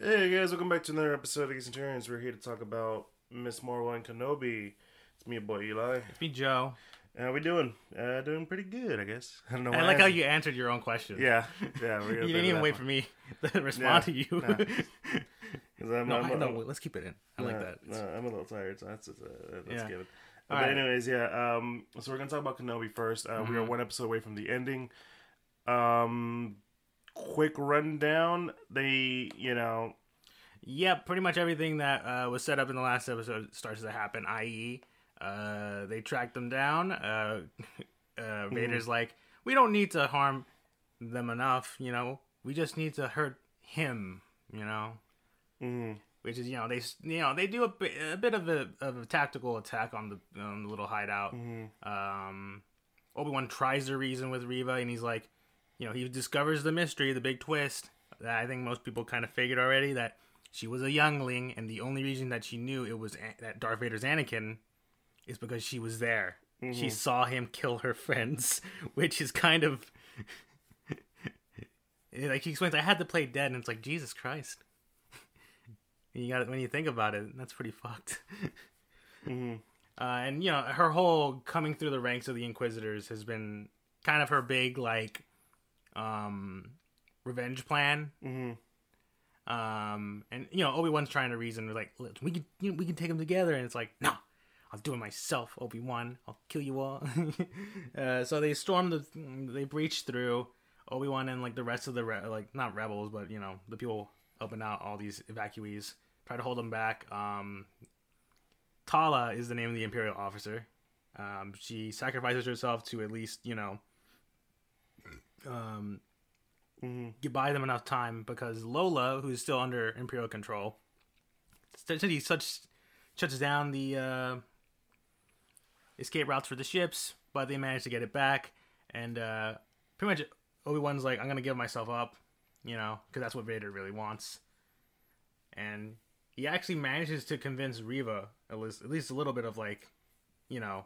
Hey guys, welcome back to another episode of Geek Centurions. We're here to talk about Miss Marvel and Kenobi. It's me, your boy Eli. It's me, Joe. How we doing? Uh, doing pretty good, I guess. I don't know. I like how you answered your own question. Yeah, yeah. We're you didn't even wait for me to respond to you. nah. I'm, no, I'm, no, I'm- wait, let's keep it in. I like that. nah, I'm a little tired, so that's, uh, that's Yeah. good. All but right. anyways, yeah. Um, so we're gonna talk about Kenobi first. Uh, We are Mhm. one episode away from the ending. Um, quick rundown. They, you know, Yeah, pretty much everything that uh, was set up in the last episode starts to happen. I.e., uh, they track them down. Uh, uh, Vader's like, we don't need to harm them enough. You know, we just need to hurt him. You know, mm, which is you know they you know they do a, bit a bit of a of a tactical attack on the on the little hideout. mm, um, Obi Wan tries to reason with Reva, and he's like, you know, he discovers the mystery, the big twist that I think most people kind of figured already that she was a youngling, and the only reason that she knew it was An- that Darth Vader's Anakin is because she was there. She saw him kill her friends, which is kind of like he explains. I had to play dead, and it's like Jesus Christ. you got when you think about it. That's pretty fucked. mm, Uh, and you know her whole coming through the ranks of the Inquisitors has been kind of her big like um revenge plan. mm, Um, and you know Obi Wan's trying to reason like we can you know, we can take them together, and it's like no, I'll do it myself, Obi Wan. I'll kill you all. uh, so they storm the they breach through. Obi Wan and like the rest of the re- like not rebels, but you know the people helping out all these evacuees try to hold them back. Um, Tala is the name of the Imperial officer. Um, she sacrifices herself to at least you know um, mm, you buy them enough time because Lola, who's still under Imperial control, essentially such shuts down the uh, escape routes for the ships, but they manage to get it back, and uh, pretty much Obi Wan's like, "I'm gonna give myself up," you know, because that's what Vader really wants, and he actually manages to convince Reva at least at least a little bit of like, you know,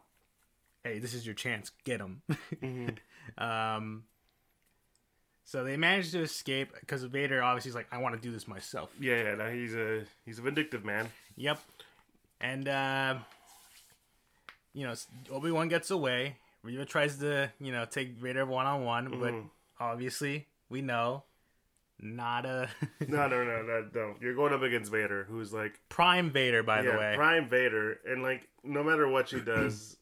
hey, this is your chance, get him. mm, Um, so they managed to escape because Vader obviously is like, I want to do this myself. yeah, yeah. No, he's a he's a vindictive man. Yep. And, uh, you know, Obi Wan gets away. Reva tries to, you know, take Vader one on one, but Mhm. obviously we know not a No, no, no, no, no. You're going up against Vader, who's like prime Vader, by yeah, the way. Prime Vader, and like no matter what she does,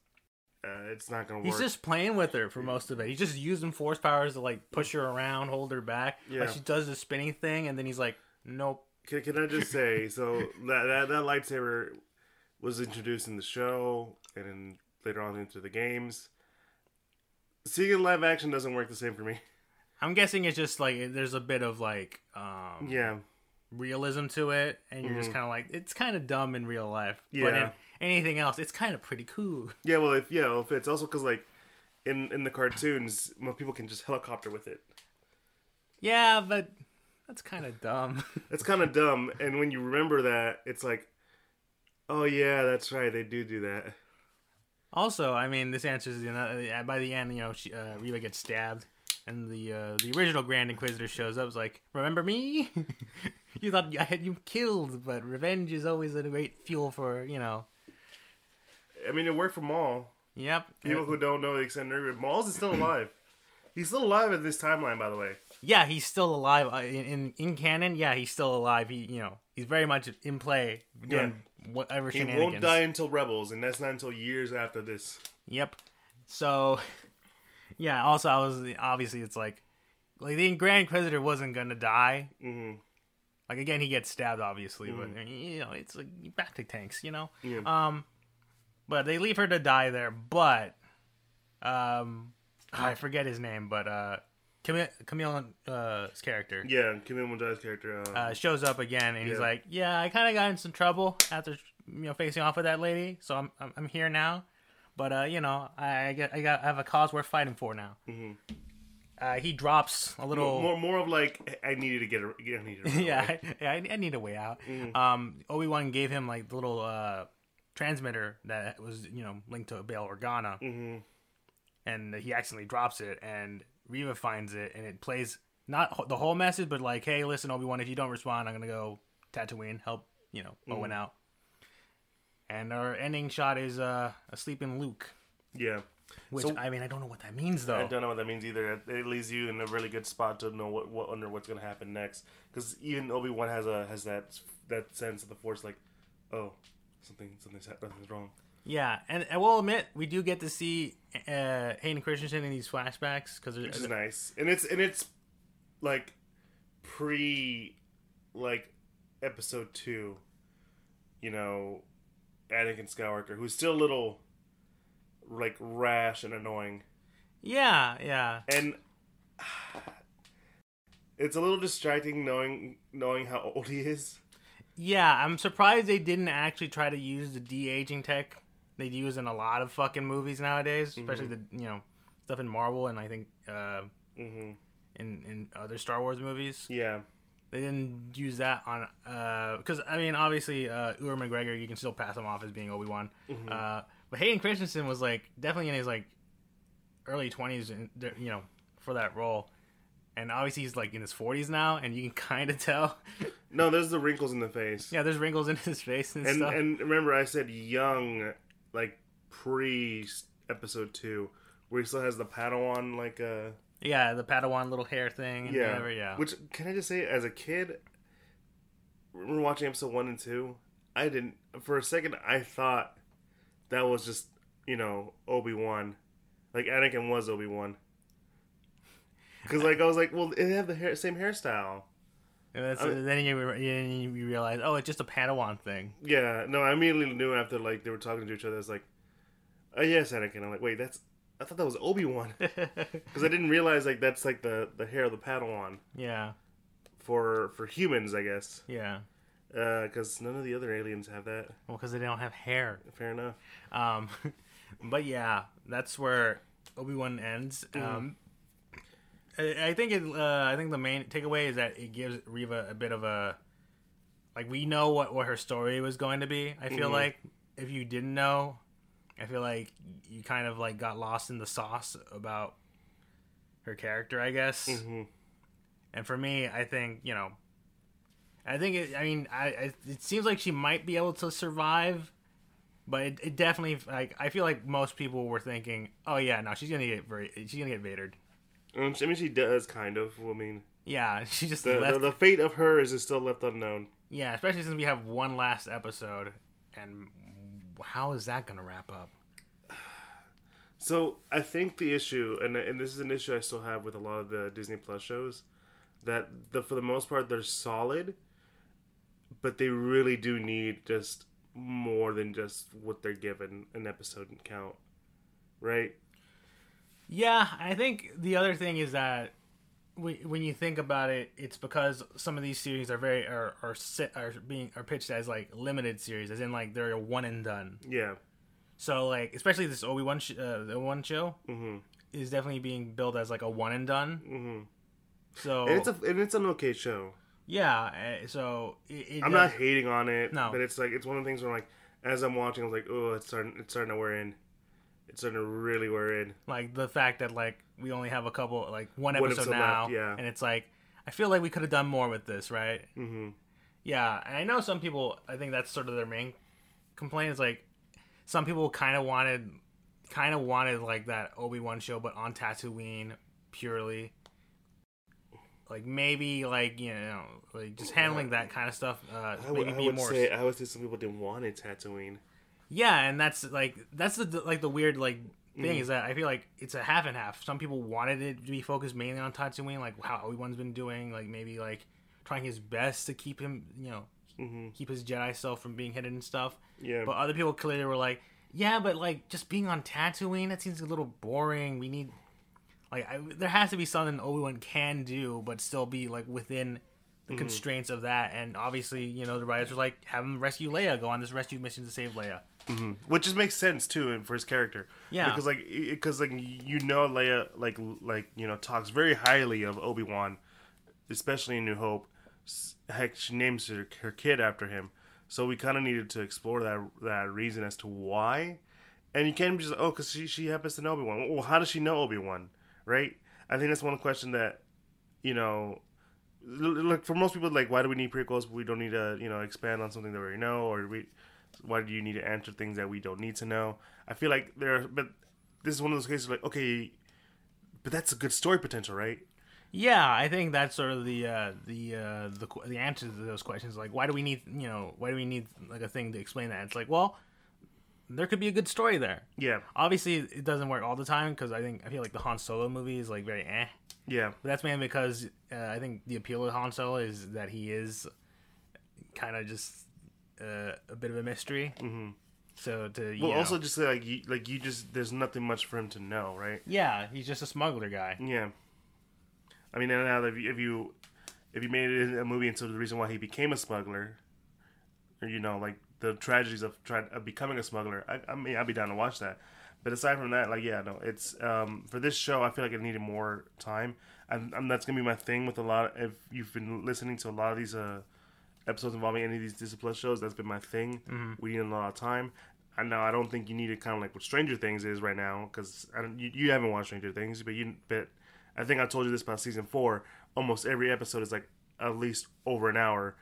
uh, it's not gonna work. He's just playing with her for most of it. He's just using force powers to like push her around, hold her back. Yeah. Like she does the spinning thing, and then he's like, "Nope." Can, can I just say, so that, that that lightsaber was introduced in the show and then later on into the games. Seeing it live action doesn't work the same for me. I'm guessing it's just like there's a bit of like um Yeah, realism to it, and you're just Mhm. kind of like it's kind of dumb in real life. But Yeah. in anything else, it's kind of pretty cool. yeah. Well, if yeah, well, if it's also because like in in the cartoons, people can just helicopter with it. Yeah, but that's kind of dumb. It's kind of dumb, and when you remember that, it's like, oh yeah, that's right, they do do that. also, I mean, this answers you know, by the end, you know, she, uh, Reva gets stabbed, and the uh, the original Grand Inquisitor shows up. It's like, remember me? you thought I had you killed, but revenge is always a great fuel for you know. I mean, it worked for Maul. Yep. People who don't know the extended universe, Maul's is still alive. He's still alive in this timeline, by the way. yeah, he's still alive uh, in, in in canon. Yeah, he's still alive. He, you know, he's very much in play doing whatever He shenanigans. won't die until Rebels, and that's not until years after this. Yep. So, yeah. Also, I was obviously it's like, like the Grand Inquisitor wasn't gonna die. Mm-hmm. Like again, he gets stabbed, obviously, but you know, it's like back to tanks, you know. Yeah. Um, but they leave her to die there. But, um, I forget his name, but uh, Kumail Kumail's uh, character. yeah, Kumail Il character. Uh, uh, shows up again, and he's like, "Yeah, I kind of got in some trouble after you know facing off with that lady, so I'm I'm, I'm here now, but uh, you know, I, I get I got I have a cause worth fighting for now." mhm. Uh, he drops a little. more, more of like I needed to get. A, I needed yeah. I, yeah, I, I need a way out. Mhm. Um, Obi Wan gave him like the little uh transmitter that was you know linked to Bail Organa, Mhm. and he accidentally drops it, and Reva finds it, and it plays not the whole message, but like, hey, listen, Obi Wan, if you don't respond, I'm gonna go Tatooine, help you know Owen out. And our ending shot is uh, a sleeping Luke, Yeah. which So- I mean, I don't know what that means though. I don't know what that means either. It, it leaves you in a really good spot to know what, what under what's gonna happen next. Because even Obi Wan has a has that that sense of the Force, like, oh, something something's something's wrong. Yeah, and I will admit we do get to see uh, Hayden Christensen in these flashbacks because which is nice. And it's and it's like pre like episode two, you know, Anakin Skywalker, who's still a little like rash and annoying. yeah, yeah, And it's a little distracting knowing knowing how old he is. Yeah. I'm surprised they didn't actually try to use the de aging tech they use in a lot of fucking movies nowadays, especially the you know stuff in Marvel and I think uh, hmm in in other Star Wars movies. Yeah. They didn't use that on because I mean obviously uh, Ewan McGregor you can still pass him off as being Obi Wan, uh, but Hayden Christensen was like definitely in his like early twenties, and you know, for that role, and obviously he's like in his forties now, and you can kind of tell. No, there's the wrinkles in the face. yeah, there's wrinkles in his face and, and stuff. and remember I said young, like pre episode two, where he still has the Padawan like uh yeah, the Padawan little hair thing. And yeah whatever, yeah. Which can I just say, as a kid, were watching episode one and two, I didn't for a second I thought that was just you know Obi Wan, like Anakin was Obi Wan. Because like I was like, well, they have the hair, same hairstyle. And that's, I then you, re- you realize, oh, it's just a Padawan thing. Yeah, no, I immediately knew after like they were talking to each other. It's like, oh yes, Anakin. I'm like, wait, that's I thought that was Obi Wan because I didn't realize like that's like the the hair of the Padawan yeah, for for humans, I guess. yeah. Because none of the other aliens have that. Well, because they don't have hair. Fair enough. Um, but yeah, that's where Obi Wan ends. Um, I, think it. Uh, I think the main takeaway is that it gives Reva a bit of a like we know what what her story was going to be. I feel Mhm. like if you didn't know, I feel like you kind of like got lost in the sauce about her character. I guess. hmm And for me, I think you know, I think it. I mean, I, I it seems like she might be able to survive, but it, it definitely like I feel like most people were thinking, oh yeah, no, she's gonna get very, she's gonna get Vadered. Um, I mean, she does kind of. I mean, Yeah, she just the, left. the the fate of her is still left unknown. yeah, especially since we have one last episode, and how is that gonna wrap up? So I think the issue, and and this is an issue I still have with a lot of the Disney Plus shows, that the for the most part they're solid, but they really do need just more than just what they're given an episode and count, right? Yeah, I think the other thing is that we- when you think about it, it's because some of these series are very are are sit, are being are pitched as like limited series, as in like they're a one and done. Yeah. So like especially this Obi Wan sh- uh, the one show hmm is definitely being billed as like a one and done. hmm So And it's a and it's an okay show. yeah, uh, so it, it I'm does- not hating on it. No. But it's like it's one of the things where like as I'm watching, I was like, oh, it's starting it's starting to wear in. It's starting to really wear in. like the fact that like we only have a couple like one One episode episode now, left, yeah. and it's like I feel like we could have done more with this, right? hmm Yeah, and I know some people. I think that's sort of their main complaint. Is like some people kind of wanted, kind of wanted like that Obi Wan show, but on Tatooine purely. Like maybe like you know like just handling that kind of stuff. Uh, I maybe would, I would more. say I would say some people didn't want it Tatooine. Yeah, and that's like that's the like the weird like thing Mhm. is that I feel like it's a half and half. Some people wanted it to be focused mainly on Tatooine, like how Obi Wan's been doing, like maybe like trying his best to keep him, you know, hmm keep his Jedi self from being hidden and stuff. Yeah. But other people clearly were like, yeah, but like just being on Tatooine, that seems a little boring. We need like I, there has to be something Obi Wan can do, but still be like within the Mm-hmm. constraints of that. And obviously, you know, the writers were like, have him rescue Leia, go on this rescue mission to save Leia. which just makes sense too and for his character Yeah. because like because like you know leia like like you know talks very highly of obi-wan especially in new hope heck she names her, her kid after him so we kind of needed to explore that that reason as to why and you can't just oh because she, she happens to know obi-wan well how does she know obi-wan right i think that's one question that you know, l- look for most people like why do we need prequels? We don't need to you know expand on something that we already know, or we why do you need to answer things that we don't need to know? I feel like there, are, but this is one of those cases like okay, but that's a good story potential, right? Yeah, I think that's sort of the uh, the uh, the the answer to those questions. Like, why do we need you know why do we need like a thing to explain that? It's like, well, there could be a good story there. Yeah, Obviously, it doesn't work all the time because I think I feel like the Han Solo movie is like very eh. yeah, But that's mainly because uh, I think the appeal of Han Solo is that he is kind of just uh, a bit of a mystery. Mm-hmm. So to you Well, know, also just like you, like you just there's nothing much for him to know, right? yeah, he's just a smuggler guy. Yeah. I mean, now if you if you if you made it a movie into the reason why he became a smuggler, or you know, like the tragedies of trying of becoming a smuggler, I, I mean, I'd be down to watch that. But aside from that, like, yeah, no, it's um for this show, I feel like it needed more time, and, and that's gonna be my thing with a lot. Of, if you've been listening to a lot of these uh episodes involving any of these Disney Plus shows, that's been my thing. We need a lot of time. And now I don't think you need it kind of like what Stranger Things is right now because I don't. You, you haven't watched Stranger Things, but you but I think I told you this about season four. Almost every episode is like at least over an hour,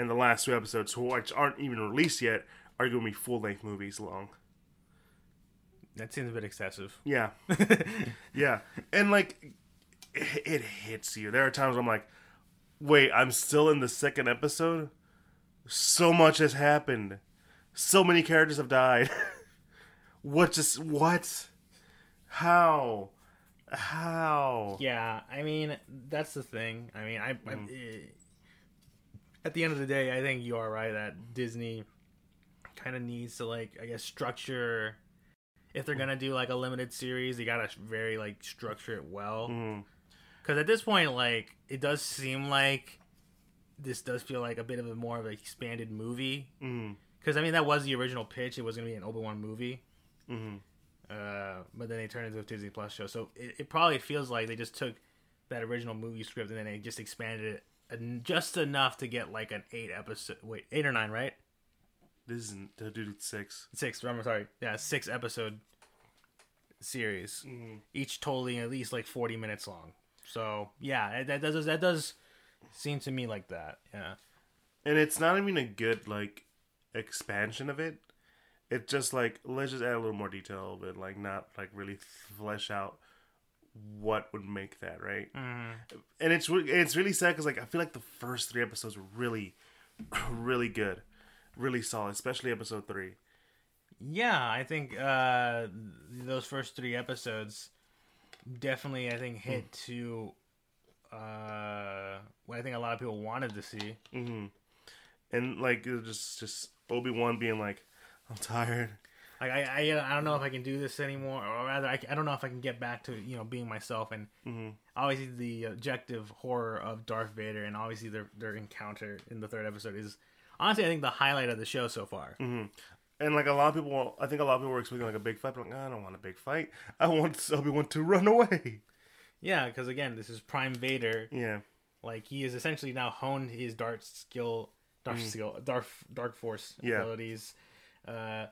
and the last two episodes, which aren't even released yet, are going to be full length movies long. That seems a bit excessive. Yeah, yeah, and like it, it hits you. There are times I'm like, wait, I'm still in the second episode. So much has happened. So many characters have died. what just what? How? How? Yeah, I mean that's the thing. I mean, I, I Mm. At the end of the day, I think you are right that Disney kind of needs to like I guess structure. If they're gonna do like a limited series, they gotta very like structure it well. Because at this point, like it does seem like this does feel like a bit of a more of an expanded movie. Because I mean that was the original pitch; it was gonna be an Obi Wan movie. Mhm. Uh, but then they turned it into a Disney Plus show. So it, it probably feels like they just took that original movie script and then they just expanded it en- just enough to get like an eight episode. Wait, eight or nine, right? This isn't dude six. Six. I'm sorry. Yeah, six episode series, mm-hmm. each totally at least like forty minutes long. So yeah, that does that does seem to me like that. Yeah. and it's not even a good like expansion of it. It's just like let's just add a little more detail of it, like not like really flesh out what would make that right. And it's re- it's really sad because like I feel like the first three episodes were really, really good, really solid, especially episode three. Yeah, I think uh, those first three episodes definitely, I think, hit to uh, what I think a lot of people wanted to see. And like just just Obi Wan being like, I'm tired. Like, I, I, I don't know if I can do this anymore, or rather, I, I don't know if I can get back to you know being myself. And obviously, the objective horror of Darth Vader, and obviously their their encounter in the third episode is honestly, I think the highlight of the show so far. And like a lot of people, I think a lot of people were expecting like a big fight. But like, I don't want a big fight. I want Obi Wan to run away. Yeah, because again, this is Prime Vader. Yeah. Like he has essentially now honed his dark skill, Darth skill, Darth Dark Force Mm. Yeah. abilities. Uh,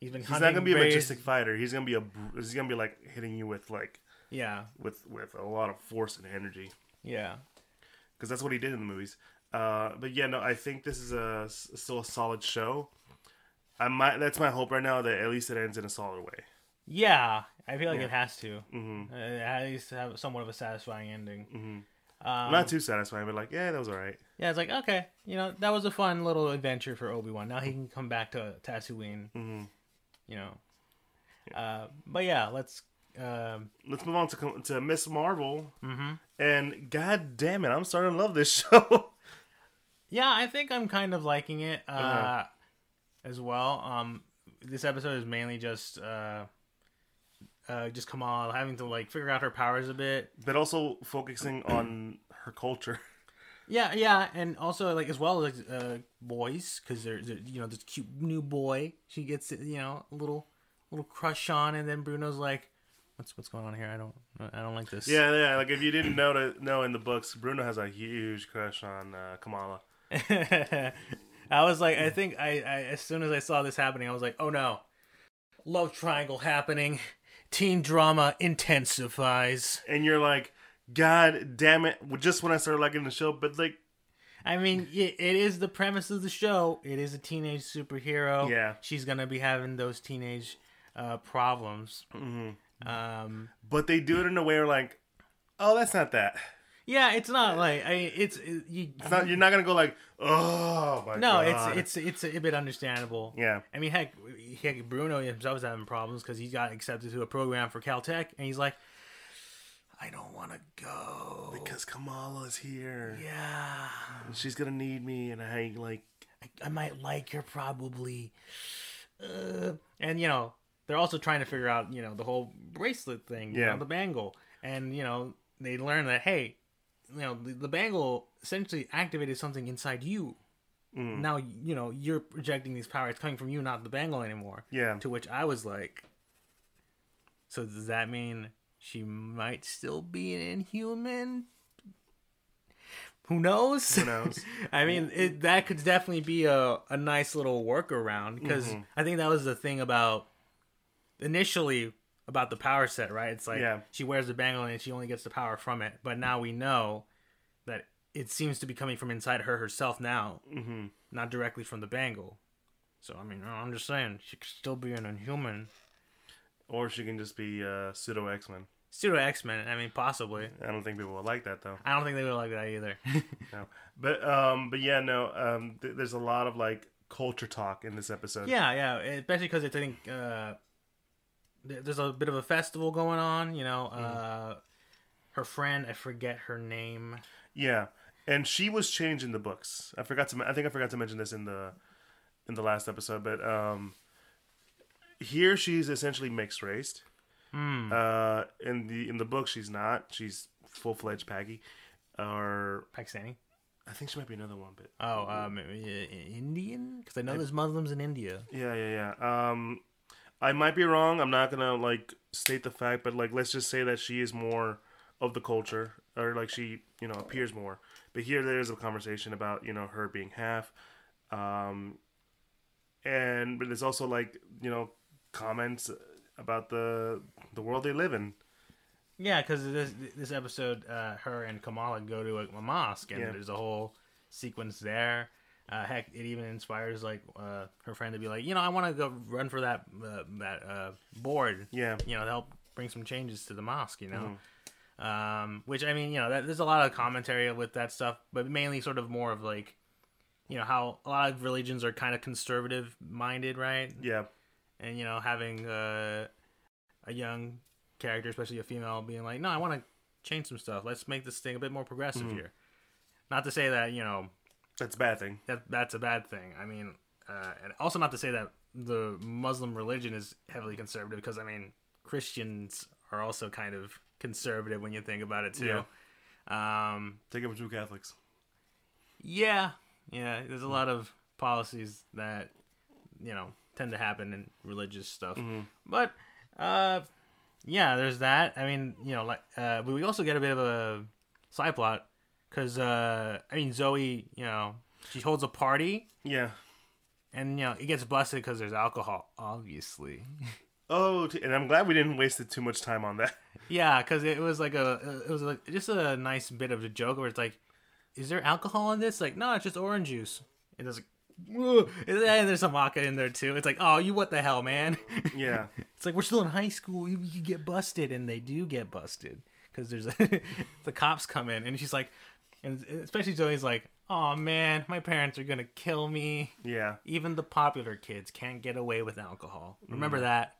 he's been He's not gonna be a majestic fighter. He's gonna be a. He's gonna be like hitting you with like Yeah, with with a lot of force and energy yeah, because that's what he did in the movies. Uh, but yeah, no, I think this is a still a solid show. I might. That's my hope right now that at least it ends in a solid way. yeah. I feel like Yeah. it has to. Mm-hmm. Uh, it has to have somewhat of a satisfying ending. Mm-hmm. Um, Not too satisfying, but like, yeah, that was all right. yeah, it's like okay, you know, that was a fun little adventure for Obi Wan. Now he can come back to Tatooine. Mm-hmm. You know, uh, but yeah, let's. Um, Let's move on to to Miss Marvel. mhm. And god damn it, I'm starting to love this show. Yeah, I think I'm kind of liking it uh, Uh-huh. as well. Um, this episode is mainly just uh, uh, just Kamal having to like figure out her powers a bit. but also focusing on her culture. Yeah, yeah, and also like as well as uh, boys because there's you know this cute new boy she gets you know a little little crush on, and then Bruno's like, "What's what's going on here? I don't I don't like this." Yeah, yeah. Like if you didn't know to know in the books, Bruno has a huge crush on uh, Kamala. I was like, I think I, I as soon as I saw this happening, I was like, oh no, love triangle happening, teen drama intensifies. And you're like, God damn it! Just when I started liking the show, but like, I mean, it, is the premise of the show. It is a teenage superhero. Yeah. she's gonna be having those teenage uh, problems. Mm-hmm. Um, but they do it in a way where like, oh, that's not that. yeah, it's not like I. It's it, you. It's not. You're not gonna go like, oh my no, god. it's it's it's a bit understandable. yeah, I mean, heck, heck Bruno himself is having problems because he got accepted to a program for Caltech, and he's like, I don't want to go. because Kamala's here. yeah, And she's gonna need me, and I like, I, I might like her probably. Uh, and you know, they're also trying to figure out, you know, the whole bracelet thing, you Yeah. know, the bangle, and you know, they learn that hey, you know, the, the bangle essentially activated something inside you. mm, Now you know you're projecting these powers coming from you, not the bangle anymore. yeah, To which I was like, so does that mean she might still be an inhuman? Who knows? Who knows? I mean, it, that could definitely be a, a nice little workaround because Mm-hmm. I think that was the thing about initially about the power set, right? It's like Yeah. she wears the bangle and she only gets the power from it, but now we know that it seems to be coming from inside her herself now, hmm not directly from the bangle. So I mean, I'm just saying she could still be an inhuman. or she can just be uh, pseudo X Men. Pseudo X Men. I mean, possibly. I don't think people would like that though. I don't think they would like that either. No, but um, but yeah, no. Um, th- there's a lot of like culture talk in this episode. yeah, yeah. Especially because I think uh, th- there's a bit of a festival going on. You know, uh, her friend, I forget her name. Yeah, and she was changing the books. I forgot to. I think I forgot to mention this in the in the last episode, but um, here she's essentially mixed raced. Hmm. Uh, in the in the book, she's not. She's full fledged Paggy, or Pakistani. I think she might be another one. But Oh, um, Indian? Because I know there's Muslims in India. yeah, yeah, yeah. Um, I might be wrong. I'm not gonna like state the fact, but like let's just say that she is more of the culture, or like she you know appears more. But here there is a conversation about you know her being half, um, and but there's also like you know comments about the the world they live in. Yeah, because this this episode, uh, her and Kamala go to a, a mosque, and Yeah. there's a whole sequence there. Uh, heck, it even inspires like uh, her friend to be like, you know, I want to go run for that uh, that uh, board, Yeah, you know, to help bring some changes to the mosque, you know. Um, which I mean, you know, that, there's a lot of commentary with that stuff, but mainly sort of more of like, you know, how a lot of religions are kind of conservative minded, right? yeah, and you know having uh, a young character, especially a female, being like, "No, I want to change some stuff. Let's make this thing a bit more progressive here." Not to say that you know that's a bad thing. that that's a bad thing. I mean, uh, and also not to say that the Muslim religion is heavily conservative, because I mean Christians are also kind of conservative when you think about it too. Um, Take it from two Catholics. yeah, yeah. There's a lot of policies that you know tend to happen in religious stuff, but uh, yeah, there's that. I mean, you know, like uh, but we also get a bit of a side plot because uh, I mean Zoe, you know, she holds a party Yeah. and you know it gets busted because there's alcohol, obviously. Oh, and I'm glad we didn't waste too much time on that. yeah, because it was like a it was like just a nice bit of a joke where it's like, is there alcohol in this? Like, no, it's just orange juice. And it's like, And there's some vodka in there too. It's like, oh, you what the hell, man? Yeah. it's like we're still in high school. You, you get busted, and they do get busted because there's the cops come in, and she's like, and especially Zoe's like, oh man, my parents are gonna kill me. Yeah. Even the popular kids can't get away with alcohol. Remember mm-hmm. that.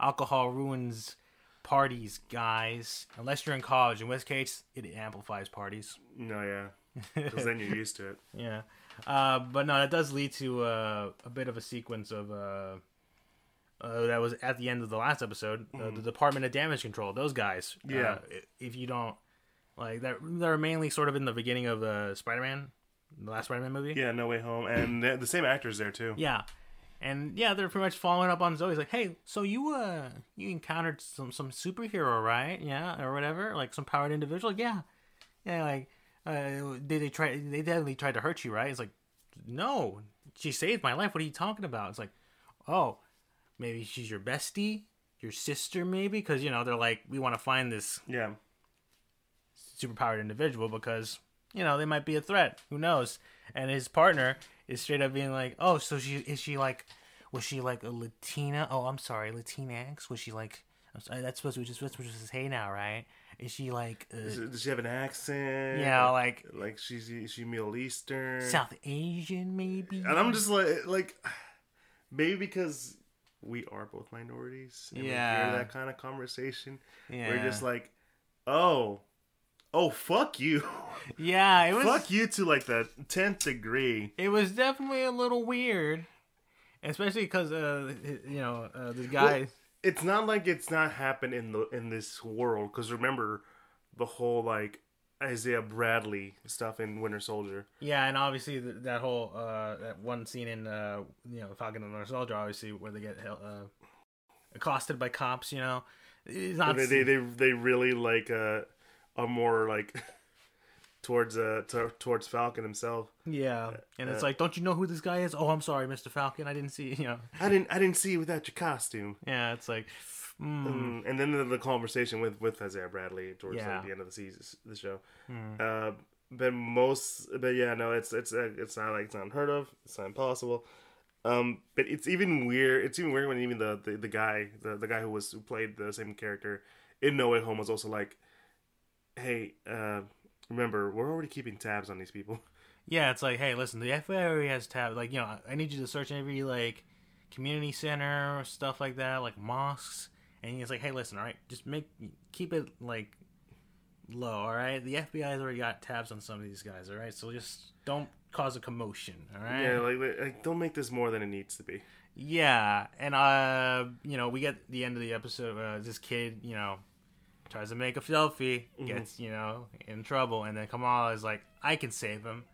Alcohol ruins parties, guys. Unless you're in college, in which case it amplifies parties. No, yeah. Because then you're used to it. Yeah. Uh, but no, that does lead to uh, a bit of a sequence of uh, uh, that was at the end of the last episode. Uh, the Department of Damage Control, those guys. Mm-hmm. Yeah. Uh, if you don't like that, they're mainly sort of in the beginning of uh, Spider-Man, the last Spider-Man movie. Yeah, No Way Home, and the the same actors there too. Yeah. And yeah, they're pretty much following up on Zoe's like, hey, so you uh you encountered some some superhero, right? Yeah, or whatever, like some powered individual. Yeah, yeah, like uh, did they try? They definitely tried to hurt you, right? It's like, no, she saved my life. What are you talking about? It's like, oh, maybe she's your bestie, your sister, maybe, because you know they're like, we want to find this Yeah. superpowered individual because you know they might be a threat. Who knows? And his partner is straight up being like, "Oh, so she is she like was she like a Latina? Oh, I'm sorry, Latinx. Was she like? I'm sorry, that's supposed to be just that's supposed to say now, right? Is she like uh, Does, does she have an accent? yeah, like like she's is she Middle Eastern? South Asian maybe? And I'm just like, like maybe because we are both minorities, and we Yeah. hear that kind of conversation. yeah, We're just like, oh, oh, fuck you, yeah. It was fuck you to like the tenth degree. it was definitely a little weird, especially because uh you know uh, the guy. Well, It's not like it's not happened in the in this world because remember the whole like Isaiah Bradley stuff in Winter Soldier. Yeah, and obviously th- that whole uh, that one scene in uh, you know Falcon and the Winter Soldier, obviously where they get uh, accosted by cops. You know, it's not. they, they they they really like uh a more like towards uh t- towards Falcon himself. yeah, and it's uh, like, don't you know who this guy is? Oh, I'm sorry, Mister Falcon, I didn't see. You know, I didn't I didn't see you without your costume. yeah, it's like, mm, Mm, and then the, the conversation with with Isaiah Bradley towards Yeah. like, the end of the season, the show. mm. Uh, but most, but yeah, no, it's it's uh, it's not like it's not unheard of. It's not impossible. Um, but it's even weird. It's even weird when even the the, the guy, the, the guy who was who played the same character in No Way Home was also like, hey, uh, remember we're already keeping tabs on these people. yeah, it's like, hey, listen, the FBI already has tabs. Like, you know, I need you to search every like community center or stuff like that, like mosques. And he's like, hey, listen, all right, just make keep it like low, all right. The FBI's already got tabs on some of these guys, all right. So just don't cause a commotion, all right. Yeah, like, like like, don't make this more than it needs to be. Yeah, and uh, you know, we get the end of the episode. Uh, this kid, you know, tries to make a selfie, gets you know in trouble, and then Kamala is like, "I can save him,"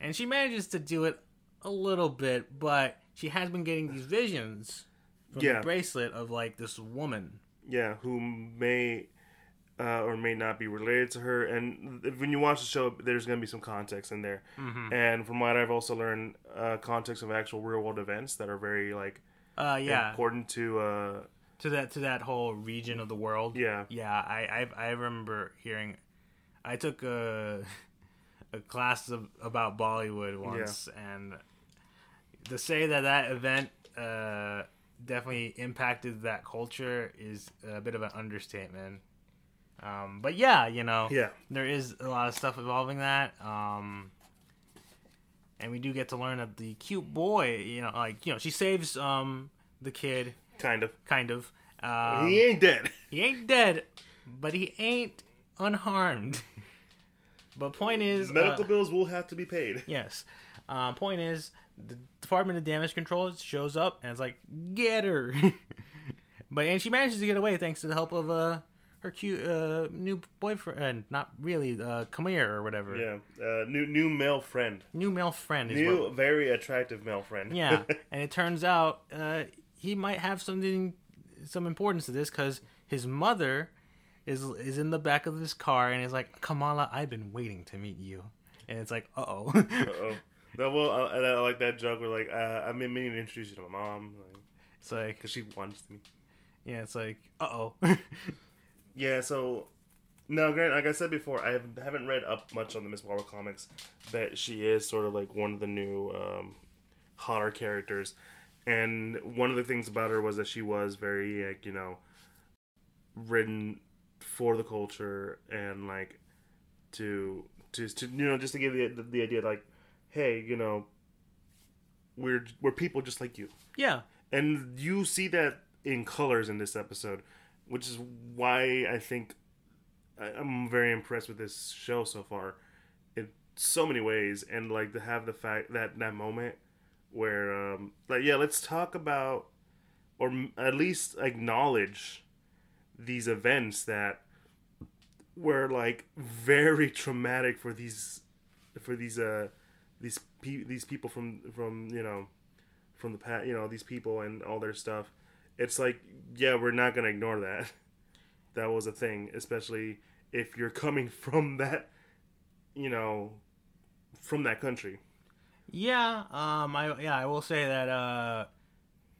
and she manages to do it a little bit, but she has been getting these visions from Yeah. the bracelet of like this woman. yeah, who may uh, or may not be related to her. And when you watch the show, there's going to be some context in there. Mm-hmm. And from what I've also learned, uh, context of actual real world events that are very like Uh, yeah, important to. To that to that whole region of the world. yeah, Yeah, I I, I remember hearing. I took a a class of, about Bollywood once, and to say that that event uh, definitely impacted that culture is a bit of an understatement. Um, but yeah, you know, yeah, there is a lot of stuff involving that. Um, and we do get to learn that the cute boy, you know, like you know, she saves um the kid, kind of. kind of. Um, he ain't dead. he ain't dead, but he ain't unharmed. but point is, Medical uh, bills will have to be paid. yes. Uh, point is, the Department of Damage Control shows up and it's like, get her. but and she manages to get away thanks to the help of uh her cute uh new boyfriend, not really uh Kamir or whatever. Yeah, uh, new new male friend, New male friend new what, very attractive male friend. yeah, and it turns out uh, he might have something, some importance to this because his mother is is in the back of this car and is like, Kamala, I've been waiting to meet you, and it's like, uh oh, Uh-oh. No, well, I, I like that joke where like uh, I've been meaning to introduce you to my mom, it's like, because she wants to me. yeah, it's like, uh oh, Yeah, so no, Grant. Like I said before, I haven't, haven't read up much on the Miss Marvel comics, but she is sort of like one of the new um, hotter characters. And one of the things about her was that she was very like you know written for the culture and like to to, to you know just to give the, the the idea like hey you know we're we're people just like you yeah, and you see that in colors in this episode, which is why I think I'm very impressed with this show so far, in so many ways. And like to have the fact that that moment where, um, like, yeah, let's talk about, or at least acknowledge these events that were like very traumatic for these, for these uh, these pe- these people from from you know from the past, you know, these people and all their stuff. It's like, yeah, we're not gonna ignore that. That was a thing, especially if you're coming from that, you know, from that country. Yeah. Um, I yeah, I will say that uh,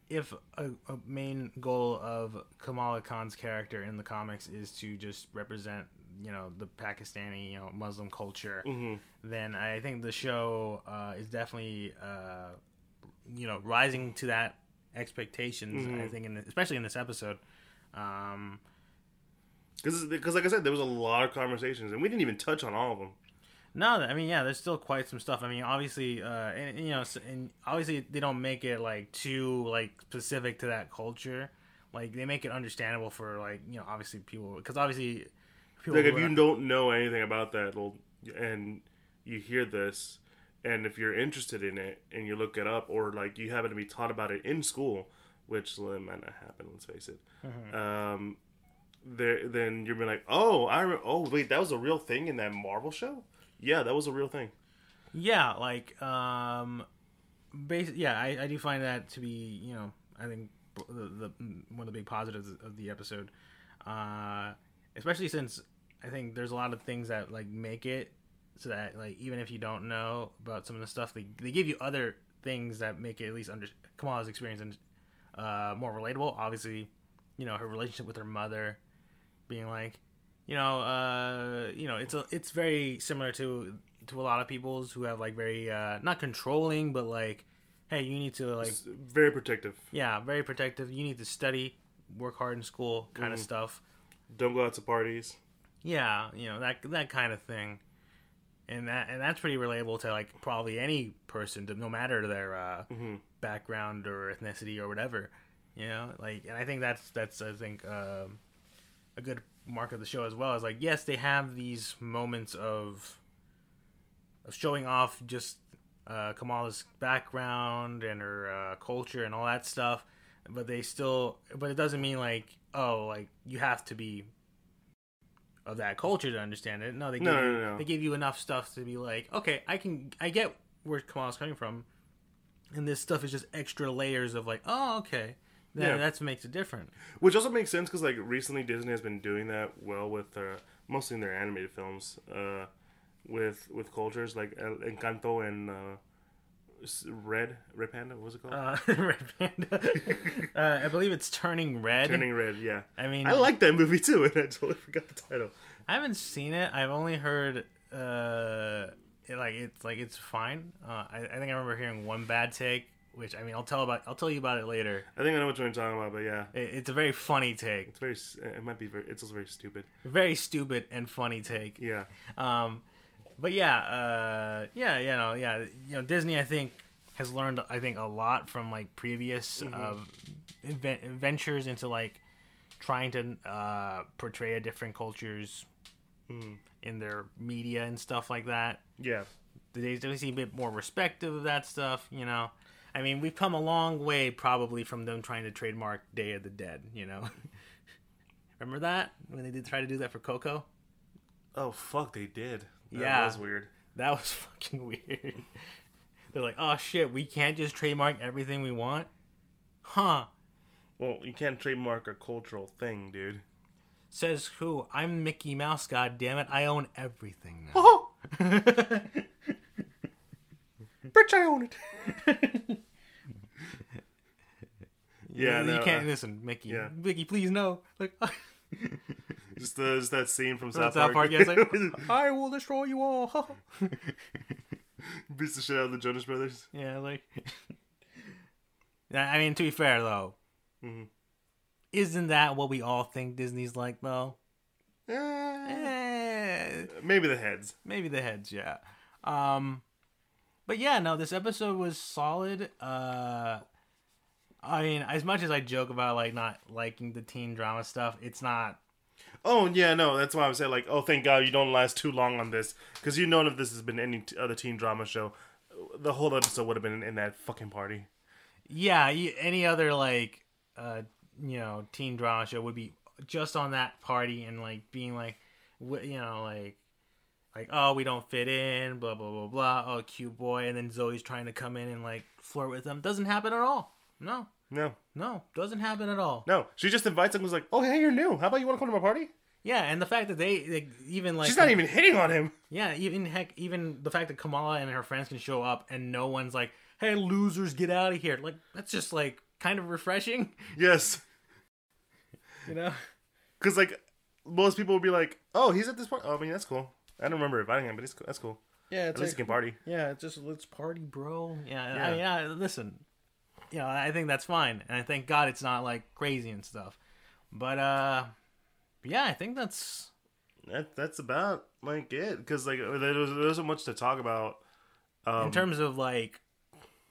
if a, a main goal of Kamala Khan's character in the comics is to just represent you know the Pakistani you know Muslim culture, hmm then I think the show uh, is definitely uh, you know rising to that expectations. I Mhm. think, in the, especially in this episode. Um, Because, like I said, there was a lot of conversations, and we didn't even touch on all of them. No, I mean, yeah, there's still quite some stuff. I mean, obviously, uh, and, you know, and obviously they don't make it like too like specific to that culture. Like they make it understandable for like you know, obviously people because obviously people. Like, if you are- don't know anything about that, and you hear this, and if you're interested in it, and you look it up, or like you happen to be taught about it in school, which might not happen. Let's face it. Mhm. Um, there, then you're be like, oh, I re- oh wait, that was a real thing in that Marvel show. Yeah, that was a real thing. yeah, like um, bas- yeah, I, I do find that to be you know I think the, the one of the big positives of the episode, uh, especially since I think there's a lot of things that like make it so that like even if you don't know about some of the stuff, they they give you other things that make it at least under Kamala's experience and uh, more relatable. Obviously, you know her relationship with her mother, being like, you know, uh, you know, it's a it's very similar to to a lot of people's who have like very uh, not controlling, but like, hey, you need to like It's very protective. yeah, very protective. You need to study, work hard in school, kind of Mhm. stuff. Don't go out to parties. Yeah, you know that that kind of thing, and that and that's pretty relatable to like probably any person, no matter their uh, hmm background or ethnicity or whatever. You know, like, and I think that's that's I think um, a good mark of the show as well. Is like, yes, they have these moments of of showing off just uh, Kamala's background and her uh, culture and all that stuff, but they still, but it doesn't mean like, oh, like you have to be of that culture to understand it. No, they give No, no, no. they give you enough stuff to be like, okay, I can, I get where Kamala's coming from, and this stuff is just extra layers of like, oh, okay, that Yeah. that's makes it different. Which also makes sense because like recently Disney has been doing that well with uh, mostly in their animated films, uh, with with cultures like El Encanto and uh, Red Red Panda. What was it called? Uh, Red Panda, uh, I believe it's turning red. Turning Red. Yeah, I mean, I like that movie too, and I totally forgot the title. I haven't seen it. I've only heard uh, it, like it's like it's fine. Uh, I, I think I remember hearing one bad take, which I mean, I'll tell about. I'll tell you about it later. I think I know what you're talking about, but yeah, It, it's a very funny take, it's very. It might be very. It's also very stupid. very stupid and funny take. Yeah. Um, but yeah, uh, yeah, you know, yeah, you know, Disney, I think, has learned, I think, a lot from like previous Mhm. uh, invent- ventures into like trying to uh, portray a different cultures Mm. in their media and stuff like that. Yeah. They they seem a bit more respective of that stuff, you know. I mean, we've come a long way probably from them trying to trademark Day of the Dead, you know. Remember that when they did try to do that for Coco? Oh fuck, they did. That Yeah. was weird. That was fucking weird. They're like, oh shit, we can't just trademark everything we want? Huh. Well, you can't trademark a cultural thing, dude. Says who? I'm Mickey Mouse, god damn it. I own everything now. Oh, bitch, I own it. Yeah, you no, can't uh, listen, Mickey. yeah. Mickey, please no. Like Just, uh, just that scene from South, South, Park, yeah, it's like, I will destroy you all. beats the shit out of the Jonas Brothers. yeah, like I mean to be fair though, Mhm. isn't that what we all think Disney's like though? Eh, Eh, maybe the heads. maybe the heads yeah um but yeah no this episode was solid uh i mean as much as i joke about like not liking the teen drama stuff it's not Oh yeah, no, that's why I was saying like, oh, thank God you don't last too long on this, because you know if this has been any t- other teen drama show, the whole episode would have been in, in that fucking party. yeah you, any other like uh you know teen drama show would be just on that party and like being like wh- you know like like oh we don't fit in blah blah blah blah oh cute boy and then zoe's trying to come in and like flirt with them doesn't happen at all. No No, no doesn't happen at all no, she just invites him. and Was like, oh hey, you're new. How about you want to come to my party? Yeah, and the fact that they, they even like She's not even hitting on him. yeah, even heck, even the fact that Kamala and her friends can show up and no one's like, "Hey, losers, get out of here!" Like that's just like kind of refreshing, Yes, you know? because like most people would be like, "Oh, he's at this point." Oh, I mean, that's cool. I don't remember inviting him, but it's cool. that's cool. Yeah, At least he can party. Yeah, it's just let's party, bro. Yeah, Yeah. I yeah. Listen, you know, I think that's fine, and I thank God it's not like crazy and stuff. But uh, yeah, I think that's That that's about like it because like there was, there wasn't much to talk about. Um, in terms of like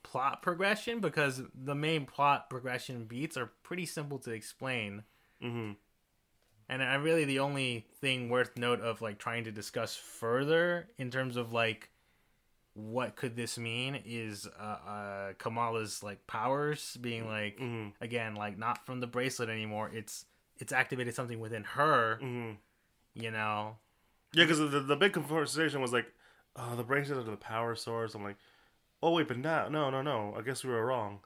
plot progression because the main plot progression beats are pretty simple to explain. mhm. And I really the only thing worth note of like trying to discuss further in terms of like what could this mean is uh, uh Kamala's like powers being like Mhm. again like not from the bracelet anymore. It's it's activated something within her, Mhm. you know. Yeah, because the the big conversation was like, "Oh, the bracelet are the power source." I'm like, "Oh wait, but no, no, no, no. I guess we were wrong."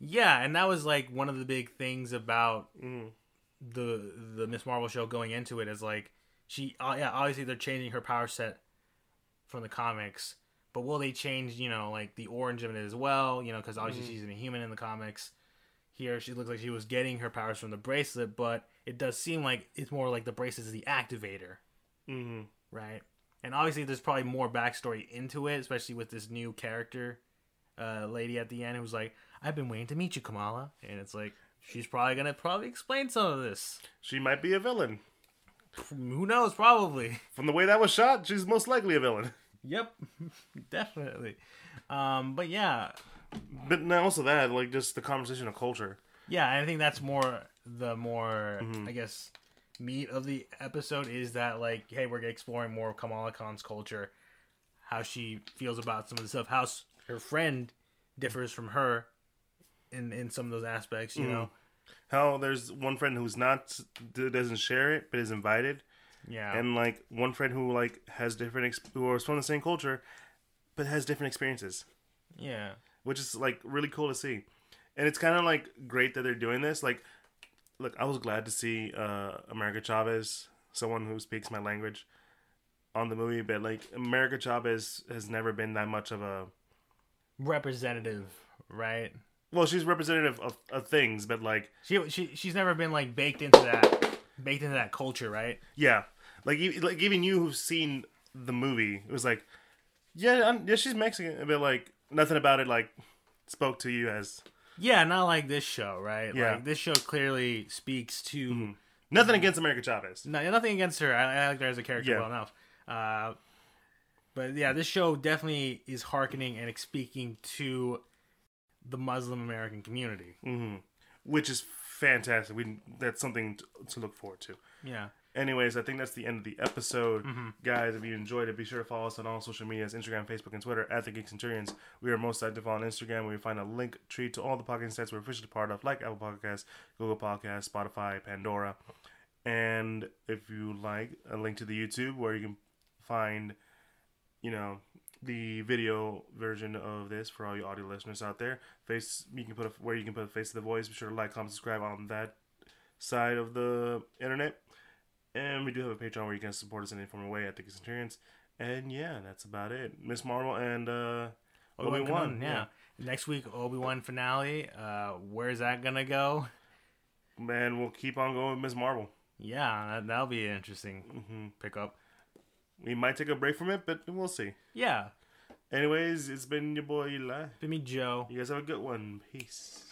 Yeah, and that was like one of the big things about Mhm. the the Miss Marvel show going into it is like she uh, yeah obviously they're changing her power set from the comics, but will they change you know like the orange of it as well? You know because obviously she's a human in the comics. Here she looks like she was getting her powers from the bracelet, but it does seem like it's more like the bracelet is the activator, Mhm. right? And obviously there's probably more backstory into it, especially with this new character uh, lady at the end who's like, "I've been waiting to meet you, Kamala," and it's like she's probably gonna probably explain some of this. She might be a villain. Who knows? Probably. From the way that was shot, she's most likely a villain. Yep, definitely. Um, but yeah, But not also that, like just the conversation of culture. yeah, I think that's more the more I guess meat of the episode is that like, hey, we're exploring more of Kamala Khan's culture, how she feels about some of the stuff, how her friend differs from her in in some of those aspects, you know. How there's one friend who's not doesn't share it but is invited, Yeah, and like one friend who like has different ex- who are from the same culture, but has different experiences, yeah, which is like really cool to see. And it's kind of like great that they're doing this. Like, look, I was glad to see uh America Chavez, someone who speaks my language, on the movie. But like America Chavez has never been that much of a representative, right? well, she's representative of, of things, but like She she she's never been like baked into that baked into that culture, right? Yeah, like like even you who've seen the movie, it was like, yeah, I'm, yeah, she's Mexican, but like nothing about it like spoke to you as Yeah, not like this show, right? Yeah. Like this show clearly speaks to nothing against America Chavez. no, nothing against her. I, I like her as a character Yeah. well enough. Uh, but yeah, this show definitely is hearkening and speaking to the Muslim American community. hmm Which is fantastic. We that's something to, to look forward to. Yeah. Anyways, I think that's the end of the episode, mm-hmm. guys. If you enjoyed it, be sure to follow us on all social medias: Instagram, Facebook, and Twitter at the Geek Centurions. We are most active on Instagram. Where you find a link tree to all the podcast sites we're officially part of, like Apple Podcasts, Google Podcasts, Spotify, Pandora, and if you like, a link to the YouTube where you can find, you know, the video version of this for all you audio listeners out there. Face you can put a, where you can put a face to the voice. Be sure to like, comment, subscribe on that side of the internet. And we do have a Patreon where you can support us in any form of way at the Centurions. And yeah, that's about it. Miss Marvel and uh Obi Wan. Yeah. Next week, Obi Wan finale. Uh, where's that gonna go? Man, we'll keep on going with Miss Marvel. Yeah, that, that'll be an interesting hmm pickup. We might take a break from it, but we'll see. Yeah. Anyways, it's been your boy Eli. It's Been me, Joe. You guys have a good one. Peace.